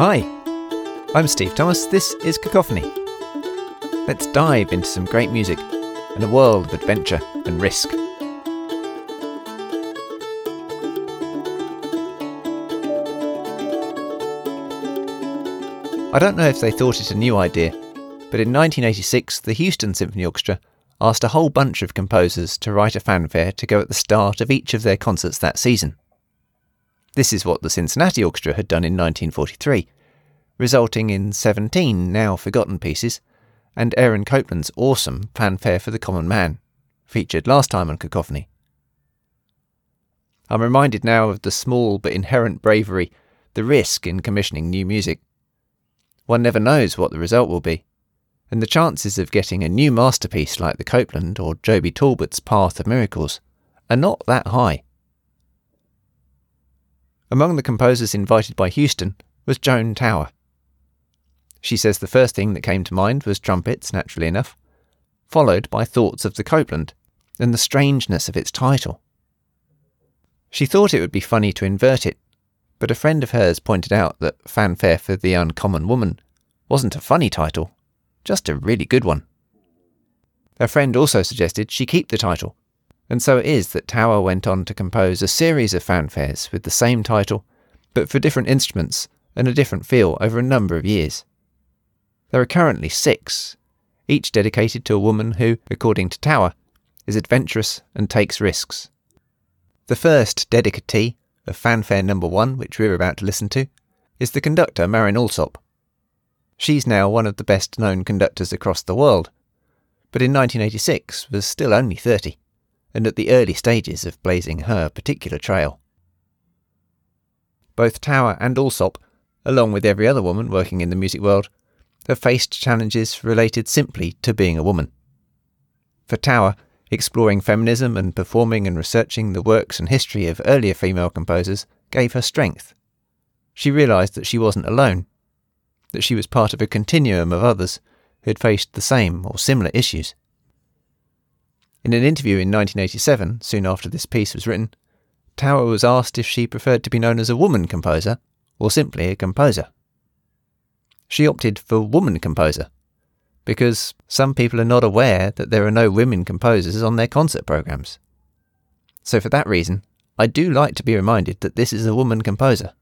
Hi, I'm Steve Thomas. This is Cacophony. Let's dive into some great music and a world of adventure and risk. I don't know if they thought it a new idea, but in 1986 the Houston Symphony Orchestra asked a whole bunch of composers to write a fanfare to go at the start of each of their concerts that season. This is what the Cincinnati Orchestra had done in 1943, resulting in 17 now forgotten pieces and Aaron Copland's awesome Fanfare for the Common Man, featured last time on Cacophony. I'm reminded now of the small but inherent bravery, the risk in commissioning new music. One never knows what the result will be, and the chances of getting a new masterpiece like the Copland or Joby Talbot's Path of Miracles are not that high. Among the composers invited by Houston was Joan Tower. She says the first thing that came to mind was trumpets, naturally enough, followed by thoughts of the Copland and the strangeness of its title. She thought it would be funny to invert it but a friend of hers pointed out that Fanfare for the Uncommon Woman wasn't a funny title, just a really good one. Her friend also suggested she keep the title, and so it is that Tower went on to compose a series of fanfares with the same title, but for different instruments and a different feel over a number of years. There are currently six, each dedicated to a woman who, according to Tower, is adventurous and takes risks. The first dedicatee of fanfare number one, which we're about to listen to, is the conductor Marin Alsop. She's now one of the best known conductors across the world, but in 1986 was still only 30, and at the early stages of blazing her particular trail. Both Tower and Alsop, along with every other woman working in the music world, have faced challenges related simply to being a woman. For Tower, Exploring feminism and performing and researching the works and history of earlier female composers gave her strength. She realised that she wasn't alone, that she was part of a continuum of others who had faced the same or similar issues. In an interview in 1987, soon after this piece was written, Tower was asked if she preferred to be known as a woman composer or simply a composer. She opted for woman composer because some people are not aware that there are no women composers on their concert programs. So, for that reason, I do like to be reminded that this is a woman composer.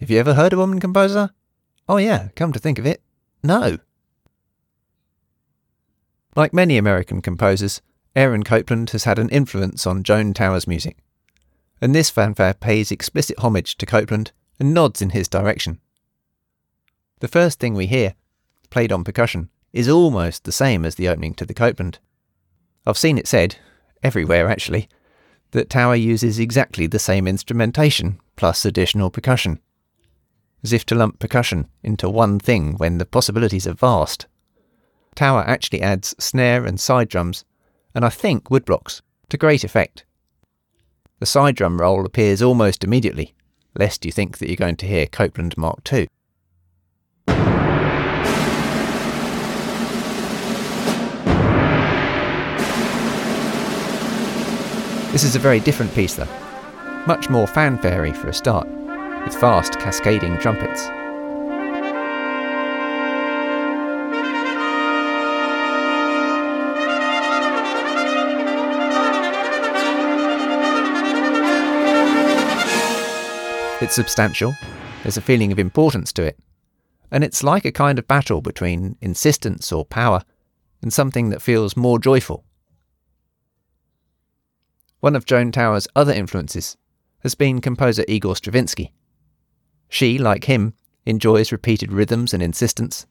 Have you ever heard a woman composer? Oh, yeah, come to think of it, no. Like many American composers, Aaron Copland has had an influence on Joan Tower's music, and this fanfare pays explicit homage to Copland and nods in his direction. The first thing we hear played on percussion, is almost the same as the opening to the Copland. I've seen it said, everywhere actually, that Tower uses exactly the same instrumentation plus additional percussion. As if to lump percussion into one thing when the possibilities are vast. Tower actually adds snare and side drums, and I think woodblocks, to great effect. The side drum roll appears almost immediately, lest you think that you're going to hear Copland Mark II. This is a very different piece, though. Much more fanfarey for a start, with fast, cascading trumpets. It's substantial, there's a feeling of importance to it, and it's like a kind of battle between insistence or power and something that feels more joyful one of Joan Tower's other influences has been composer Igor Stravinsky. She, like him, enjoys repeated rhythms and insistence,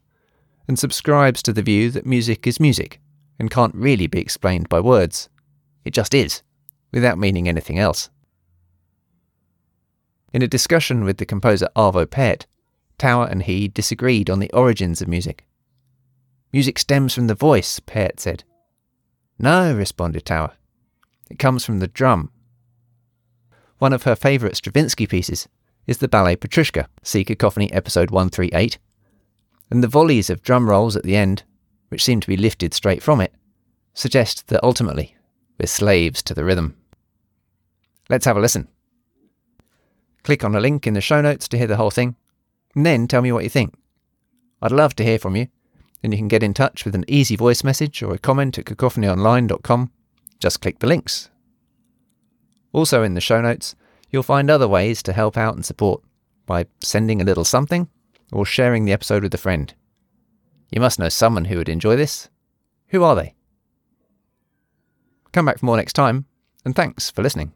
and subscribes to the view that music is music and can't really be explained by words. It just is, without meaning anything else. In a discussion with the composer Arvo Pärt, Tower and he disagreed on the origins of music. Music stems from the voice, Pärt said. No, responded Tower. It comes from the drum. One of her favourite Stravinsky pieces is the ballet Petrushka, see Cacophony episode 138, and the volleys of drum rolls at the end, which seem to be lifted straight from it, suggest that ultimately we're slaves to the rhythm. Let's have a listen. Click on a link in the show notes to hear the whole thing, And then tell me what you think. I'd love to hear from you, and you can get in touch with an easy voice message or a comment at cacophonyonline.com. Just click the links. Also, in the show notes, you'll find other ways to help out and support by sending a little something or sharing the episode with a friend. You must know someone who would enjoy this. Who are they? Come back for more next time, and thanks for listening.